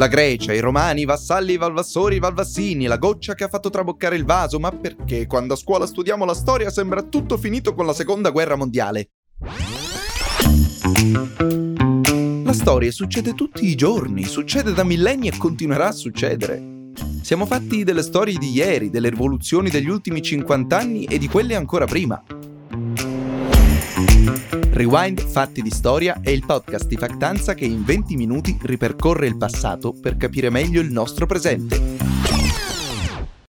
La Grecia, i Romani, i Vassalli, i Valvassori, i Valvassini, la goccia che ha fatto traboccare il vaso, ma perché quando a scuola studiamo la storia sembra tutto finito con la seconda guerra mondiale? La storia succede tutti i giorni, succede da millenni e continuerà a succedere. Siamo fatti delle storie di ieri, delle rivoluzioni degli ultimi 50 anni e di quelle ancora prima. Rewind Fatti di Storia è il podcast di Factanza che in 20 minuti ripercorre il passato per capire meglio il nostro presente.